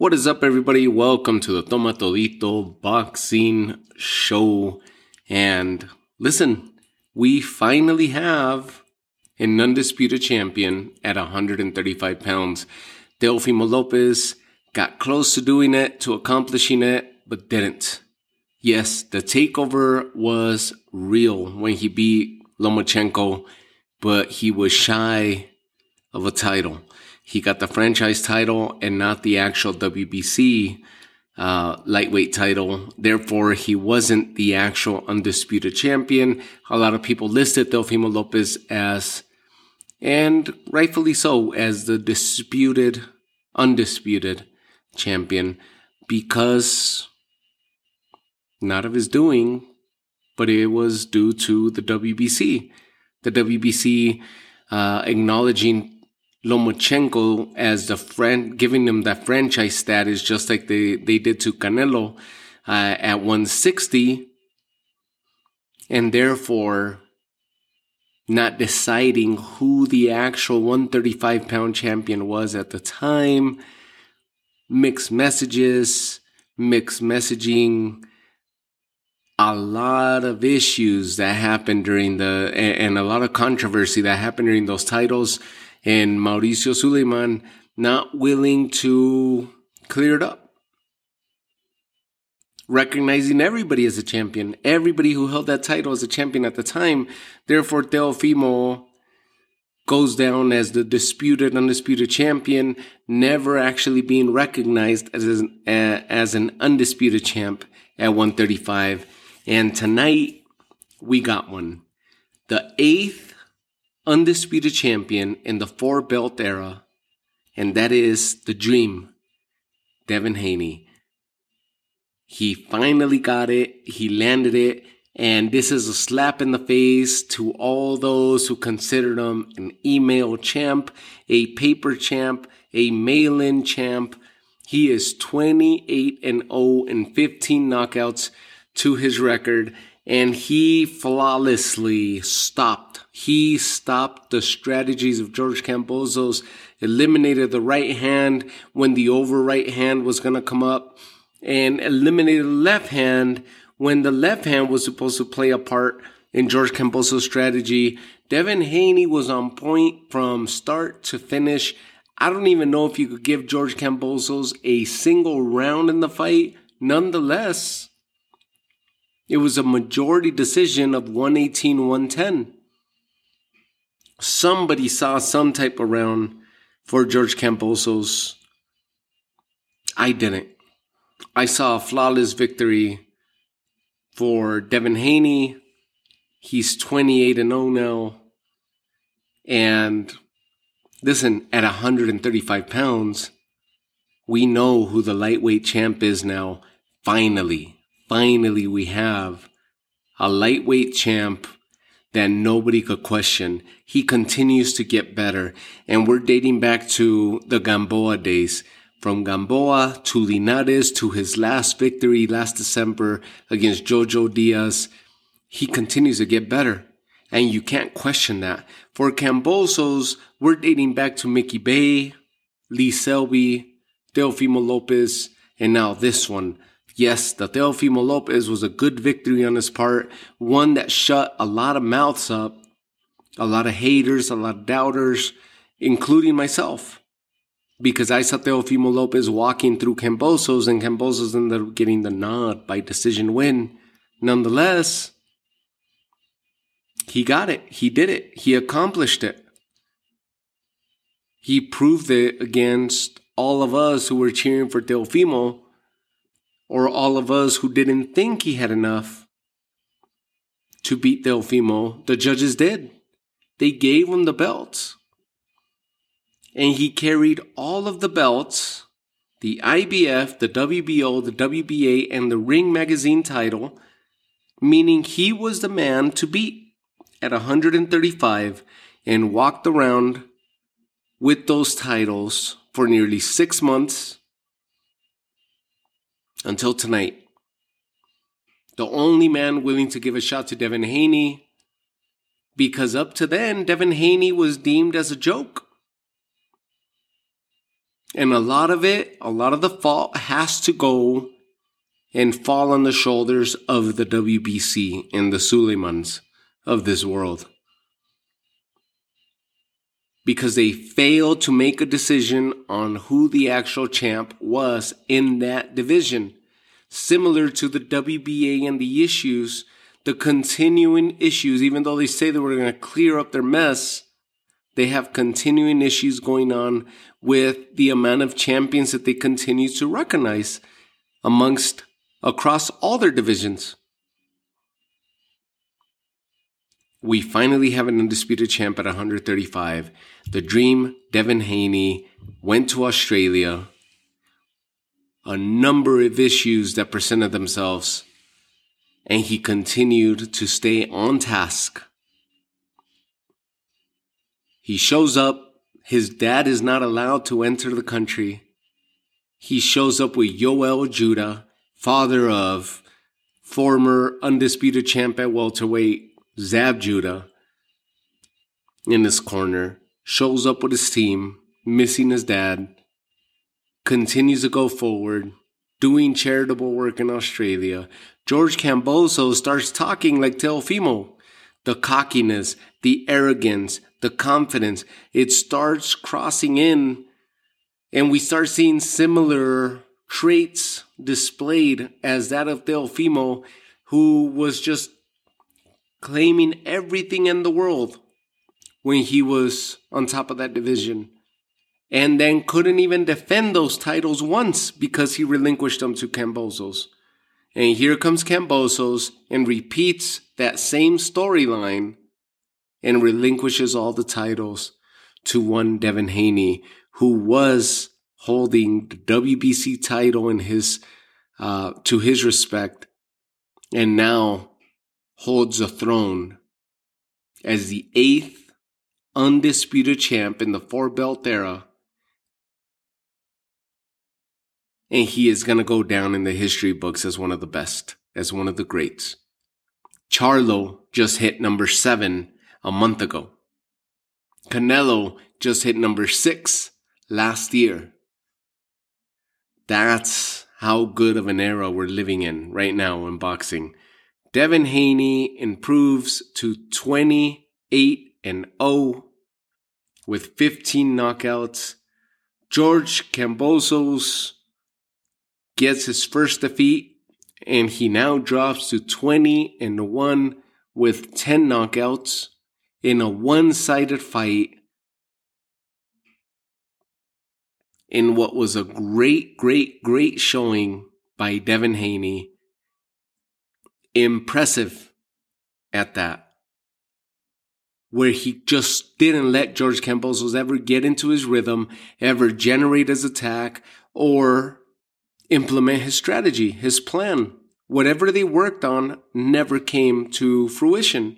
What is up, everybody? Welcome to the Toma Todito Boxing Show. And listen, we finally have an undisputed champion at 135 pounds. Teofimo Lopez got close to doing it, to accomplishing it, but didn't. Yes, the takeover was real when he beat Lomachenko, but he was shy of a title. He got the franchise title and not the actual WBC uh, lightweight title. Therefore, he wasn't the actual undisputed champion. A lot of people listed Teofimo Lopez as, and rightfully so, as the disputed, undisputed champion because not of his doing, but it was due to the WBC. The WBC uh, acknowledging Lomachenko as the friend, giving them that franchise status, just like they, they did to Canelo uh, at 160, and therefore not deciding who the actual 135 pound champion was at the time. Mixed messages, mixed messaging, a lot of issues that happened during the, and a lot of controversy that happened during those titles and Mauricio Sulaiman not willing to clear it up. Recognizing everybody as a champion, everybody who held that title as a champion at the time. Therefore, Teofimo goes down as the disputed, undisputed champion, never actually being recognized as an, as an undisputed champ at 135. And tonight, we got one. The eighth undisputed champion in the four belt era, and that is the dream, Devin Haney. He finally got it, he landed it, and this is a slap in the face to all those who considered him an email champ, a paper champ, a mail in champ. He is 28 and 0 and 15 knockouts to his record and he flawlessly stopped. He stopped the strategies of George Kambosos, eliminated the right hand when the over right hand was going to come up, and eliminated the left hand when the left hand was supposed to play a part in George Kambosos' strategy. Devin Haney was on point from start to finish. I don't even know if you could give George Kambosos a single round in the fight. Nonetheless, it was a majority decision of 118 110. Somebody saw some type of round for George Kambosos. I didn't. I saw a flawless victory for Devin Haney. He's 28 and 0 now. And listen, at 135 pounds, we know who the lightweight champ is now. Finally finally we have a lightweight champ that nobody could question. He continues to get better. And we're dating back to the Gamboa days. From Gamboa to Linares to his last victory last December against Jojo Diaz. He continues to get better. And you can't question that. For Kambosos, we're dating back to Mickey Bey, Lee Selby, Teofimo Lopez, and now this one. Yes, the Teofimo Lopez was a good victory on his part, one that shut a lot of mouths up, a lot of haters, a lot of doubters, including myself. Because I saw Teofimo Lopez walking through Kambosos and Kambosos ended up getting the nod by decision win. Nonetheless, he got it. He did it. He accomplished it. He proved it against all of us who were cheering for Teofimo or all of us who didn't think he had enough to beat Teofimo, the judges did. They gave him the belts. And he carried all of the belts the IBF, the WBO, the WBA, and the Ring Magazine title, meaning he was the man to beat at 135 and walked around with those titles for nearly six months until tonight. The only man willing to give a shot to Devin Haney, because up to then, Devin Haney was deemed as a joke. And a lot of it, a lot of the fault has to go and fall on the shoulders of the WBC and the Sulaimans of this world. Because they failed to make a decision on who the actual champ was in that division. Similar to the WBA and the issues, the continuing issues, even though they say they were going to clear up their mess, they have continuing issues going on with the amount of champions that they continue to recognize amongst across all their divisions. We finally have an undisputed champ at 135. The Dream, Devin Haney, went to Australia. A number of issues that presented themselves, and he continued to stay on task. He shows up. His dad is not allowed to enter the country. He shows up with Yoel Judah, father of former undisputed champ at welterweight Zab Judah, in this corner, shows up with his team, missing his dad, continues to go forward, doing charitable work in Australia. George Kambosos starts talking like Teofimo. The cockiness, the arrogance, the confidence, it starts crossing in, and we start seeing similar traits displayed as that of Teofimo, who was just claiming everything in the world when he was on top of that division. And then couldn't even defend those titles once because he relinquished them to Kambosos. And here comes Kambosos and repeats that same storyline and relinquishes all the titles to one Devin Haney, who was holding the WBC title in his uh, to his respect, and now holds a throne as the eighth undisputed champ in the four belt era. And he is going to go down in the history books as one of the best, as one of the greats. Charlo just hit number seven a month ago. Canelo just hit number six last year. That's how good of an era we're living in right now in boxing. Devin Haney improves to 28 and 0 with 15 knockouts. George Kambosos gets his first defeat and he now drops to 20 and 1 with 10 knockouts in a one-sided fight in what was a great, great, great showing by Devin Haney. Impressive at that. Where he just didn't let George Kambosos ever get into his rhythm, ever generate his attack, or implement his strategy, his plan. Whatever they worked on never came to fruition.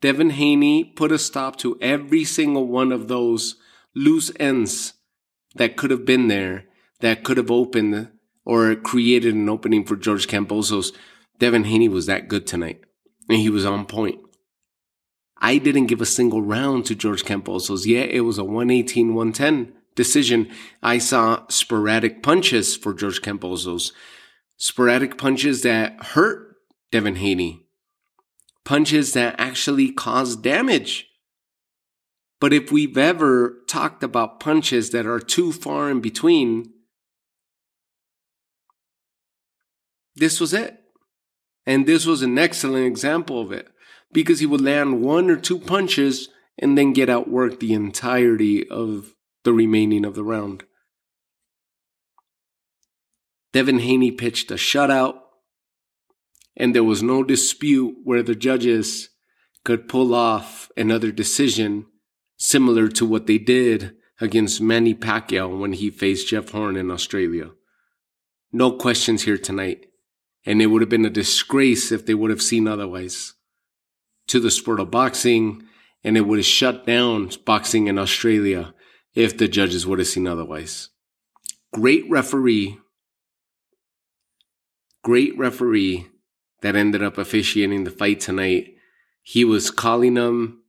Devin Haney put a stop to every single one of those loose ends that could have been there, that could have opened or created an opening for George Kambosos. Devin Haney was that good tonight, and he was on point. I didn't give a single round to George Kambosos. Yeah, it was a 118 110 decision. I saw sporadic punches for George Kambosos, sporadic punches that hurt Devin Haney, punches that actually caused damage. But if we've ever talked about punches that are too far in between, this was it. And this was an excellent example of it because he would land one or two punches and then get outworked the entirety of the remaining of the round. Devin Haney pitched a shutout, and there was no dispute where the judges could pull off another decision similar to what they did against Manny Pacquiao when he faced Jeff Horn in Australia. No questions here tonight. And it would have been a disgrace if they would have seen otherwise to the sport of boxing, and it would have shut down boxing in Australia if the judges would have seen otherwise. Great referee, great referee that ended up officiating the fight tonight. He was calling them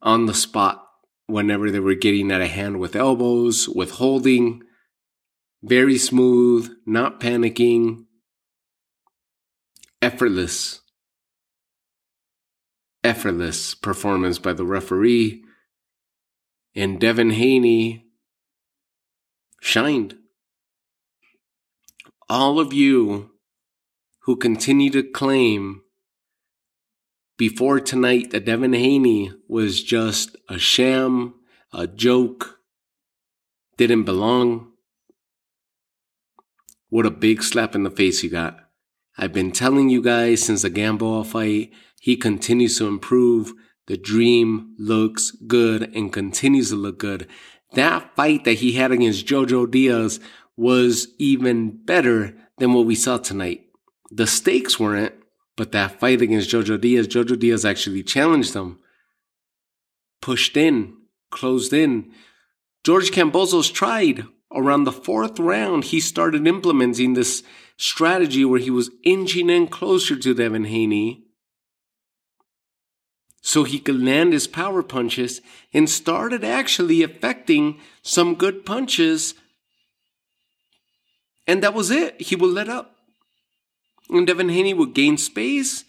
on the spot whenever they were getting at a hand with elbows, withholding, very smooth, not panicking, effortless, effortless performance by the referee. And Devin Haney shined. All of you who continue to claim before tonight that Devin Haney was just a sham, a joke, didn't belong. What a big slap in the face he got. I've been telling you guys since the Gamboa fight, he continues to improve. The dream looks good and continues to look good. That fight that he had against Jojo Diaz was even better than what we saw tonight. The stakes weren't, but that fight against Jojo Diaz, Jojo Diaz actually challenged him, pushed in, closed in. George Kambosos tried. Around the fourth round, he started implementing this strategy where he was inching in closer to Devin Haney so he could land his power punches and started actually affecting some good punches. And that was it. He would let up. And Devin Haney would gain space,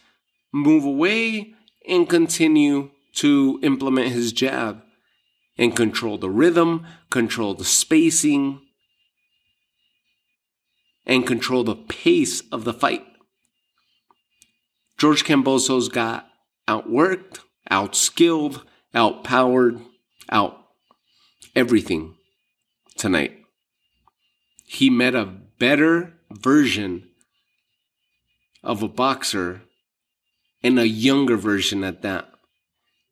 move away, and continue to implement his jab and control the rhythm, control the spacing, and control the pace of the fight. George Kambosos got outworked, outskilled, outpowered, out everything tonight. He met a better version of a boxer and a younger version at that.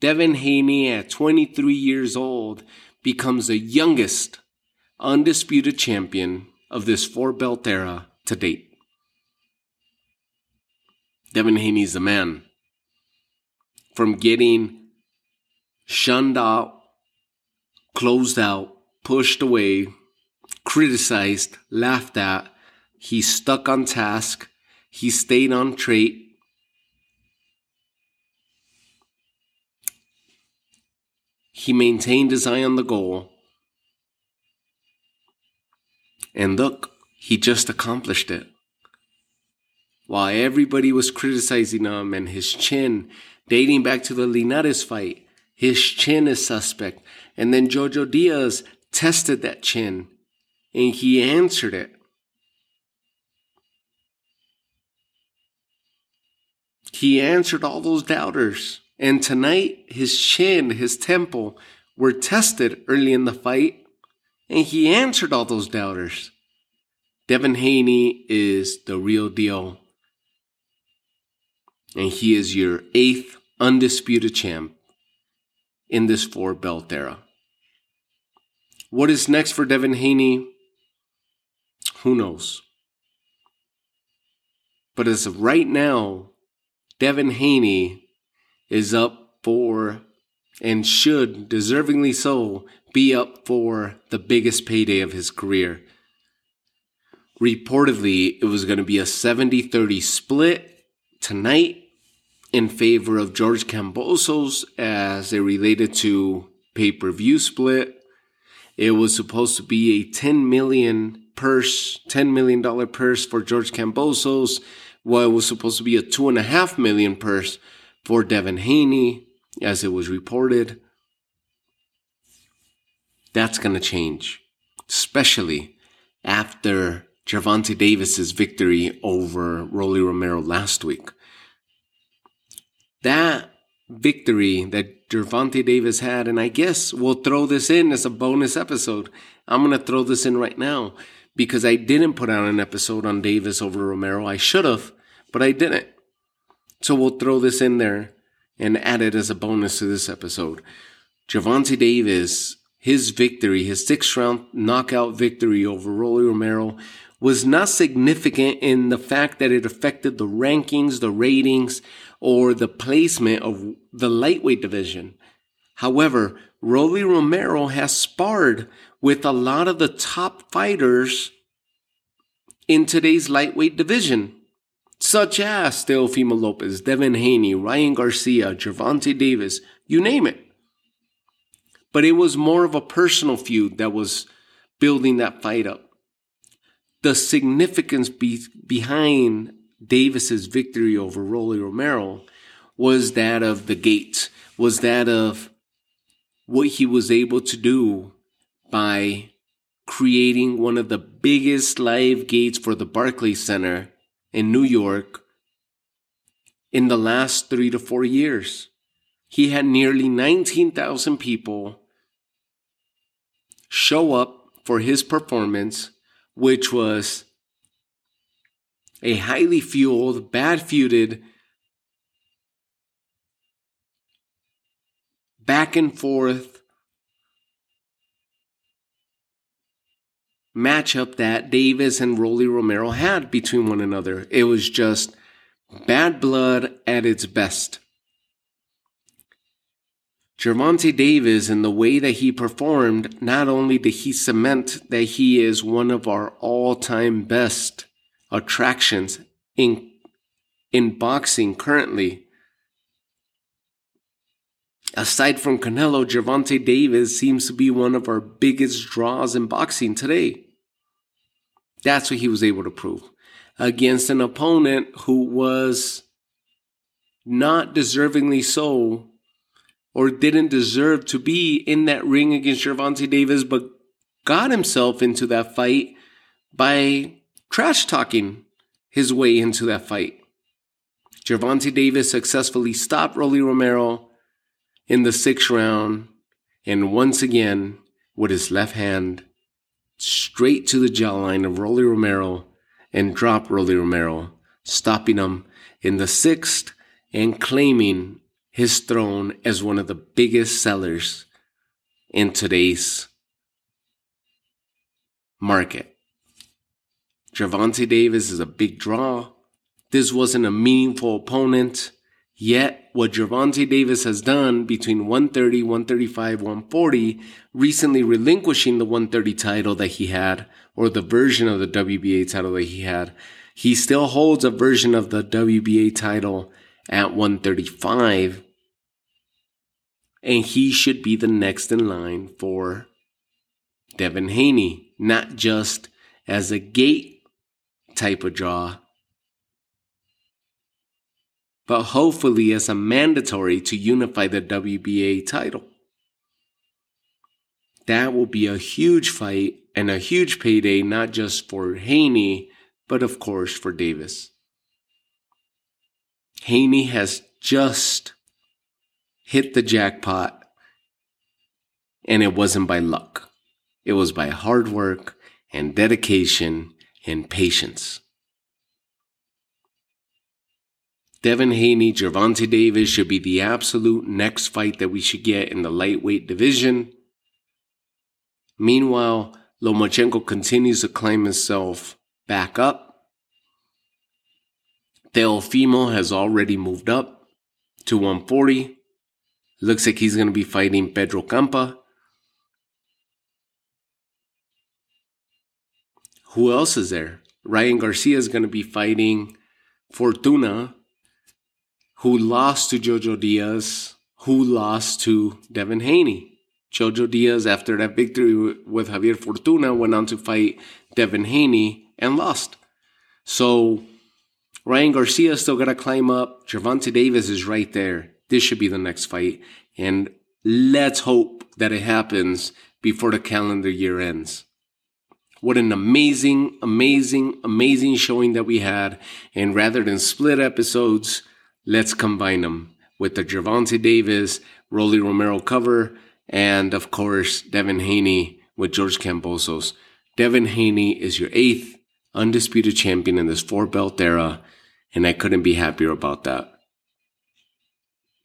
Devin Haney, at 23 years old, becomes the youngest undisputed champion of this four belt era to date. Devin Haney's the man. From getting shunned out, closed out, pushed away, criticized, laughed at, he stuck on task, he stayed on trait. He maintained his eye on the goal. And look, he just accomplished it. While everybody was criticizing him and his chin, dating back to the Linares fight, his chin is suspect. And then Jojo Diaz tested that chin and he answered it. He answered all those doubters. And tonight, his chin, his temple were tested early in the fight, and he answered all those doubters. Devin Haney is the real deal. And he is your eighth undisputed champ in this four belt era. What is next for Devin Haney? Who knows? But as of right now, Devin Haney is up for and should deservingly so be up for the biggest payday of his career. Reportedly, it was going to be a 70 30 split tonight in favor of George Kambosos as it related to pay per view split. It was supposed to be a 10 million purse, $10 million purse for George Kambosos what was supposed to be a two and a half million purse for Devin Haney, as it was reported. That's going to change, especially after Gervonta Davis's victory over Rolly Romero last week. That victory that Gervonta Davis had, and I guess we'll throw this in as a bonus episode. I'm going to throw this in right now because I didn't put out an episode on Davis over Romero. I should have, but I didn't. So we'll throw this in there and add it as a bonus to this episode. Gervonta Davis, his victory, his sixth round knockout victory over Rolly Romero was not significant in the fact that it affected the rankings, the ratings, or the placement of the lightweight division. However, Rolly Romero has sparred with a lot of the top fighters in today's lightweight division, such as Teofimo Lopez, Devin Haney, Ryan Garcia, Gervonta Davis, you name it. but it was more of a personal feud that was building that fight up. The significance be- behind Davis's victory over Rolly Romero was that of the gates, was that of what he was able to do by creating one of the biggest live gates for the Barclays Center in New York in the last three to four years. He had nearly 19,000 people show up for his performance, which was a highly fueled, bad feuded, back and forth matchup that Davis and Rolly Romero had between one another. It was just bad blood at its best. Gervonta Davis and the way that he performed, not only did he cement that he is one of our all-time best attractions in in boxing currently. Aside from Canelo, Gervonta Davis seems to be one of our biggest draws in boxing today. That's what he was able to prove against an opponent who was not deservingly so or didn't deserve to be in that ring against Gervonta Davis, but got himself into that fight by trash talking his way into that fight. Gervonta Davis successfully stopped Rolly Romero in the sixth round, and once again, with his left hand, straight to the jawline of Rolly Romero and drop Rolly Romero, stopping him in the sixth and claiming his throne as one of the biggest sellers in today's market. Gervonta Davis is a big draw. This wasn't a meaningful opponent. Yet, what Gervonta Davis has done between 130, 135, 140, recently relinquishing the 130 title that he had, or the version of the WBA title that he had, he still holds a version of the WBA title at 135. And he should be the next in line for Devin Haney, not just as a gate type of draw, but hopefully as a mandatory to unify the WBA title. That will be a huge fight and a huge payday, not just for Haney, but of course for Davis. Haney has just hit the jackpot, and it wasn't by luck. It was by hard work and dedication and patience. Devin Haney, Gervonta Davis should be the absolute next fight that we should get in the lightweight division. Meanwhile, Lomachenko continues to climb himself back up. Teofimo has already moved up to 140. Looks like he's going to be fighting Pedro Campa. Who else is there? Ryan Garcia is going to be fighting Fortuna, who lost to Jojo Diaz, who lost to Devin Haney. Jojo Diaz, after that victory with Javier Fortuna, went on to fight Devin Haney and lost. So Ryan Garcia still got to climb up. Gervonta Davis is right there. This should be the next fight. And let's hope that it happens before the calendar year ends. What an amazing, amazing, amazing showing that we had. And rather than split episodes, let's combine them with the Gervonta Davis, Rolly Romero cover, and of course, Devin Haney with George Kambosos. Devin Haney is your eighth undisputed champion in this four belt era and I couldn't be happier about that.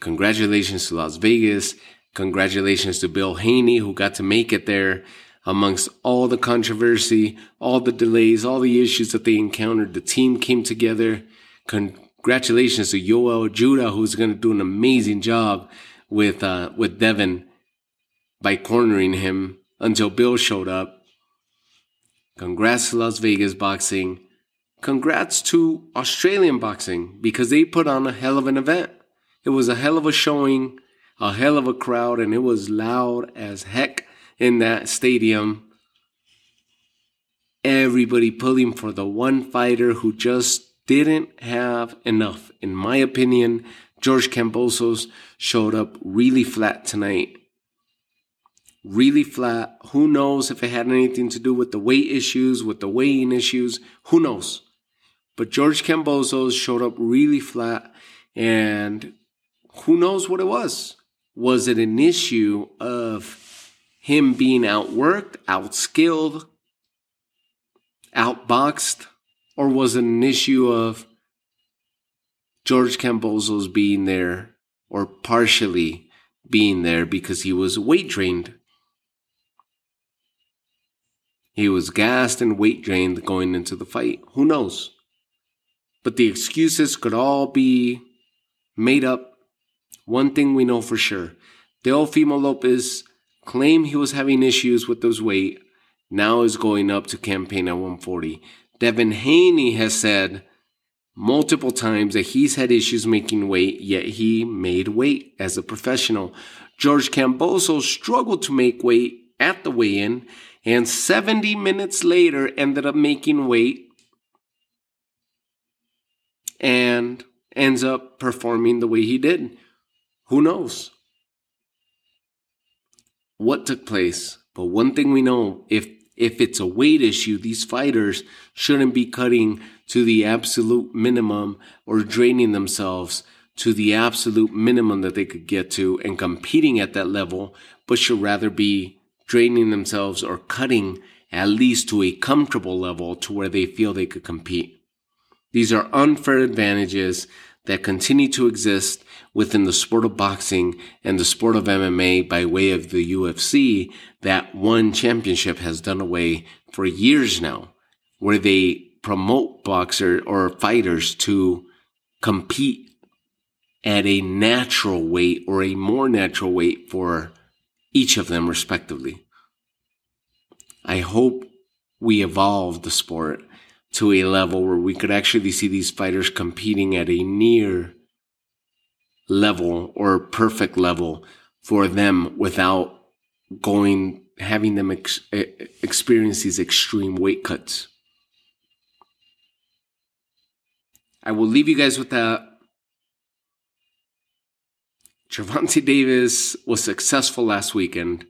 Congratulations to Las Vegas. Congratulations to Bill Haney, who got to make it there amongst all the controversy, all the delays, all the issues that they encountered. The team came together. Congratulations to Yoel Judah, who's going to do an amazing job with, uh, with Devin by cornering him until Bill showed up. Congrats to Las Vegas Boxing congrats to Australian boxing because they put on a hell of an event. It was a hell of a showing a hell of a crowd, and it was loud as heck in that stadium. Everybody pulling for the one fighter who just didn't have enough. In my opinion, George Kambosos showed up really flat tonight. Really flat. Who knows if it had anything to do with the weight issues, with the weighing issues? Who knows? But George Kambosos showed up really flat, and who knows what it was? Was it an issue of him being outworked, outskilled, outboxed, or was it an issue of George Kambosos being there or partially being there because he was weight drained? He was gassed and weight drained going into the fight. Who knows? But the excuses could all be made up. One thing we know for sure Teofimo Lopez claimed he was having issues with those weight, now is going up to campaign at 140. Devin Haney has said multiple times that he's had issues making weight, yet he made weight as a professional. George Kambosos struggled to make weight at the weigh in and 70 minutes later ended up making weight and ends up performing the way he did. Who knows what took place? But one thing we know if if it's a weight issue, these fighters shouldn't be cutting to the absolute minimum or draining themselves to the absolute minimum that they could get to and competing at that level, but should rather be draining themselves or cutting at least to a comfortable level to where they feel they could compete. These are unfair advantages that continue to exist within the sport of boxing and the sport of MMA by way of the UFC that one championship has done away for years now, where they promote boxer or fighters to compete at a natural weight or a more natural weight for each of them respectively. I hope we evolve the sport to a level where we could actually see these fighters competing at a near level or perfect level for them without going having them ex- experience these extreme weight cuts. I will leave you guys with that. Gervonta Davis was successful last weekend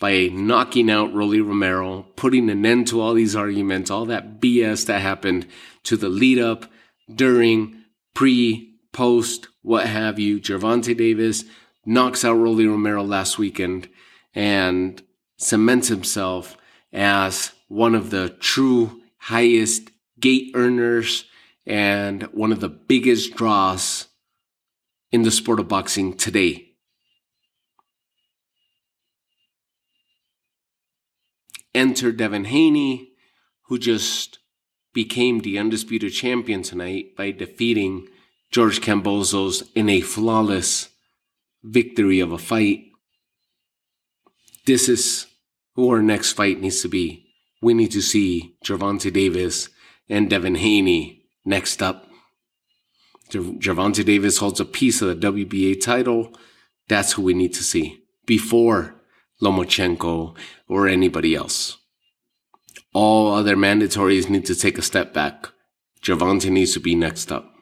by knocking out Rolly Romero, putting an end to all these arguments, all that BS that happened to the lead up, during, pre, post, what have you. Gervonta Davis knocks out Rolly Romero last weekend and cements himself as one of the true highest gate earners and one of the biggest draws in the sport of boxing today. Enter Devin Haney, who just became the undisputed champion tonight by defeating George Kambosos in a flawless victory of a fight. This is who our next fight needs to be. We need to see Gervonta Davis and Devin Haney next up. Gervonta Davis holds a piece of the WBA title. That's who we need to see before Lomachenko, or anybody else. All other mandatories need to take a step back. Gervonta needs to be next up.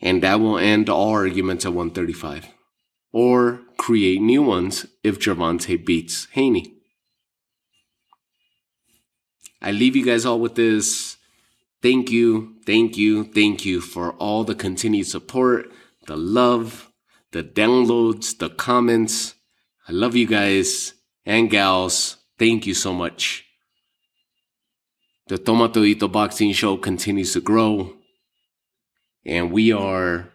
And that will end all arguments at 135. Or create new ones if Gervonta beats Haney. I leave you guys all with this. Thank you, thank you, thank you for all the continued support, the love, the downloads, the comments. I love you guys and gals. Thank you so much. The Toma Todito Boxing Show continues to grow, and we are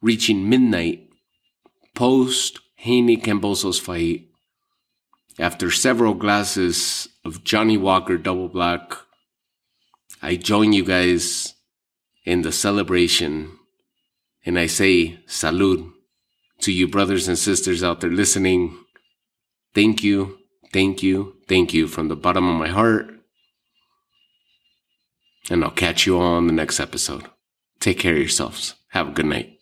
reaching midnight post Haney Kambosos fight. After several glasses of Johnnie Walker Double Black, I join you guys in the celebration, and I say salud to you brothers and sisters out there listening. Thank you, thank you, thank you from the bottom of my heart. And I'll catch you all on the next episode. Take care of yourselves. Have a good night.